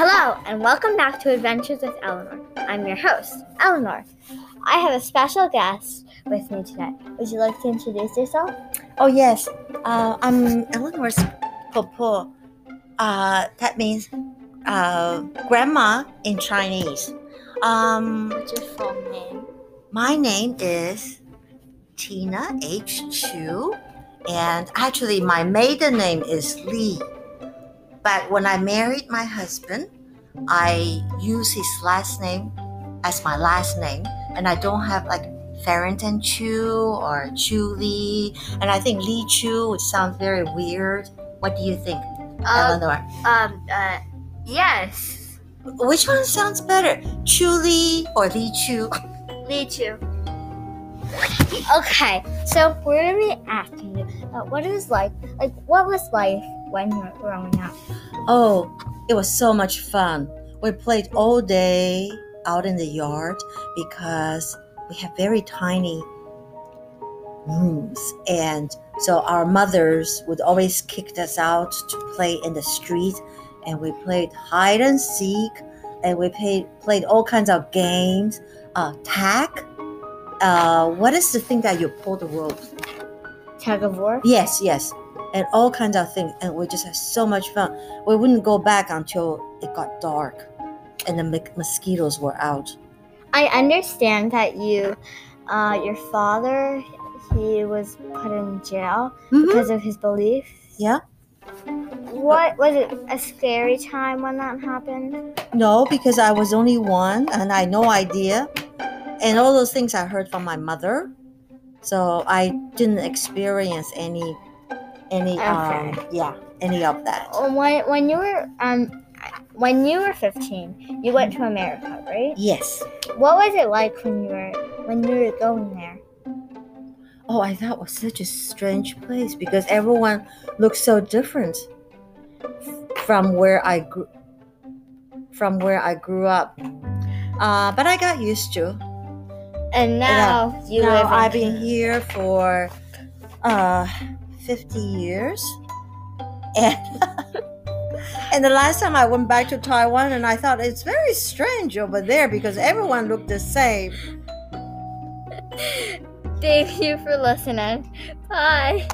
Hello, and welcome back to Adventures with Eleanor. I'm your host, Eleanor. I have a special guest with me today. Would you like to introduce yourself? Oh yes, uh, I'm Eleanor's popo. Uh, that means uh, grandma in Chinese. Um, What's your full name? my name is Tina H. Chu, and actually my maiden name is Lee. But when I married my husband, I use his last name as my last name, and I don't have like Farrington Chu or Chu Lee, and I think Lee Chu would sound very weird. What do you think, Uh, Eleanor? um, uh, yes. Which one sounds better, Chu Lee or Lee Chu? Me Chu. Okay, so we're gonna be asking you about what it was like, like what was life when you were growing up? Oh, it was so much fun. We played all day out in the yard because we have very tiny rooms. And so our mothers would always kick us out to play in the street. And we played hide and seek. And we played, played all kinds of games. Uh, tag. Uh, what is the thing that you pull the rope? Tug of war. Yes, yes. And all kinds of things. And we just had so much fun. We wouldn't go back until it got dark and the mo- mosquitoes were out. I understand that you, uh, your father, he was put in jail because of his beliefs. Yeah. What was it? A scary time when that happened? No, because I was only one and I had no idea. And all those things I heard from my mother. So I didn't experience any any um yeah, any of that. When when you were um, when you were fifteen, you went to America, right? Yes. What was it like when you were when you were going there? Oh, I thought it was such a strange place because everyone looks so different from where I grew from where I grew up. Uh, but I got used to. And now you now live. in I've been here for uh 50 years. And and the last time I went back to Taiwan and I thought it's very strange over there because everyone looked the same. Thank you for listening. Bye.